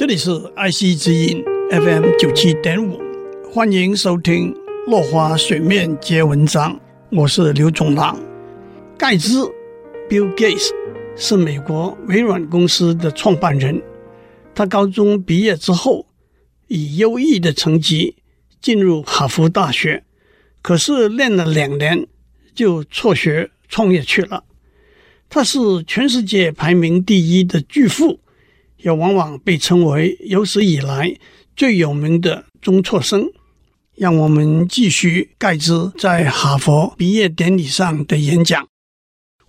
这里是爱惜之音 FM 九七点五，欢迎收听《落花水面皆文章》，我是刘总郎。盖茨 （Bill Gates） 是美国微软公司的创办人。他高中毕业之后，以优异的成绩进入哈佛大学，可是练了两年就辍学创业去了。他是全世界排名第一的巨富。也往往被称为有史以来最有名的中辍生。让我们继续盖茨在哈佛毕业典礼上的演讲。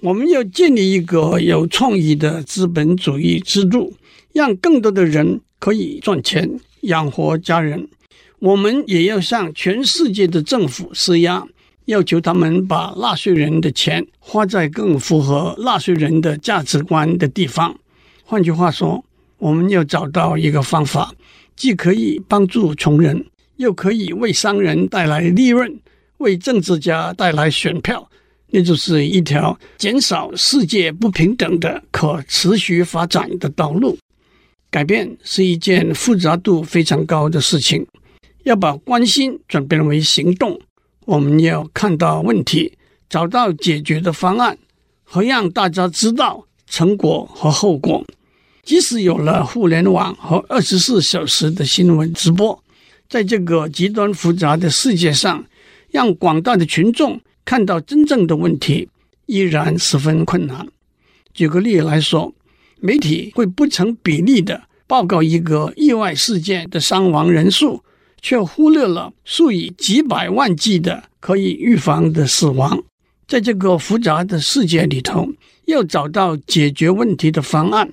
我们要建立一个有创意的资本主义制度，让更多的人可以赚钱养活家人。我们也要向全世界的政府施压，要求他们把纳税人的钱花在更符合纳税人的价值观的地方。换句话说，我们要找到一个方法，既可以帮助穷人，又可以为商人带来利润，为政治家带来选票，那就是一条减少世界不平等的可持续发展的道路。改变是一件复杂度非常高的事情，要把关心转变为行动，我们要看到问题，找到解决的方案，和让大家知道成果和后果。即使有了互联网和二十四小时的新闻直播，在这个极端复杂的世界上，让广大的群众看到真正的问题，依然十分困难。举个例来说，媒体会不成比例的报告一个意外事件的伤亡人数，却忽略了数以几百万计的可以预防的死亡。在这个复杂的世界里头，要找到解决问题的方案。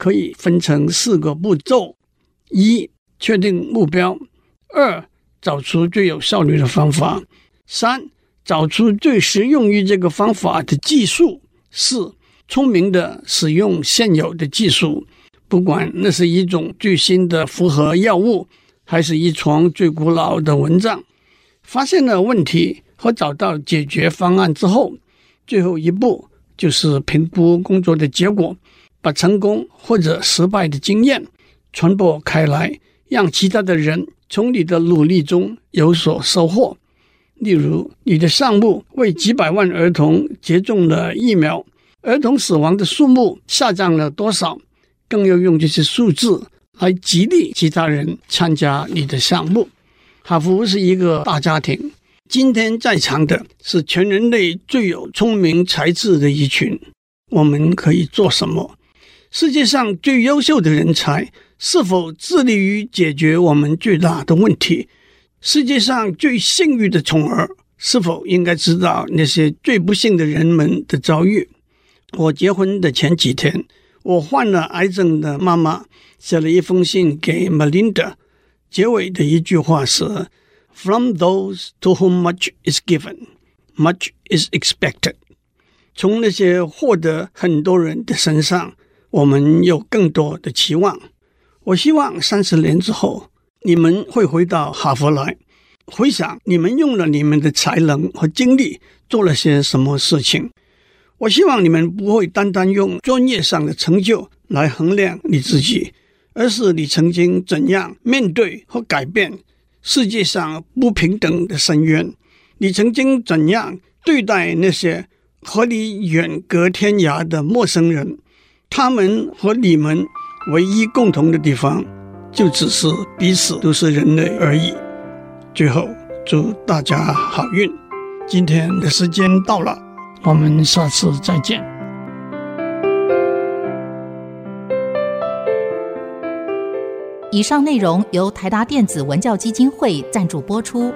可以分成四个步骤：一、确定目标；二、找出最有效率的方法；三、找出最适用于这个方法的技术；四、聪明地使用现有的技术，不管那是一种最新的复合药物，还是一床最古老的蚊帐。发现了问题和找到解决方案之后，最后一步就是评估工作的结果。把成功或者失败的经验传播开来，让其他的人从你的努力中有所收获。例如，你的项目为几百万儿童接种了疫苗，儿童死亡的数目下降了多少？更要用这些数字来激励其他人参加你的项目。哈佛是一个大家庭，今天在场的是全人类最有聪明才智的一群。我们可以做什么？世界上最优秀的人才是否致力于解决我们最大的问题？世界上最幸运的宠儿是否应该知道那些最不幸的人们的遭遇？我结婚的前几天，我患了癌症的妈妈写了一封信给 Melinda，结尾的一句话是：“From those to whom much is given, much is expected。”从那些获得很多人的身上。我们有更多的期望。我希望三十年之后，你们会回到哈佛来，回想你们用了你们的才能和精力做了些什么事情。我希望你们不会单单用专业上的成就来衡量你自己，而是你曾经怎样面对和改变世界上不平等的深渊，你曾经怎样对待那些和你远隔天涯的陌生人。他们和你们唯一共同的地方，就只是彼此都是人类而已。最后，祝大家好运。今天的时间到了，我们下次再见。以上内容由台达电子文教基金会赞助播出。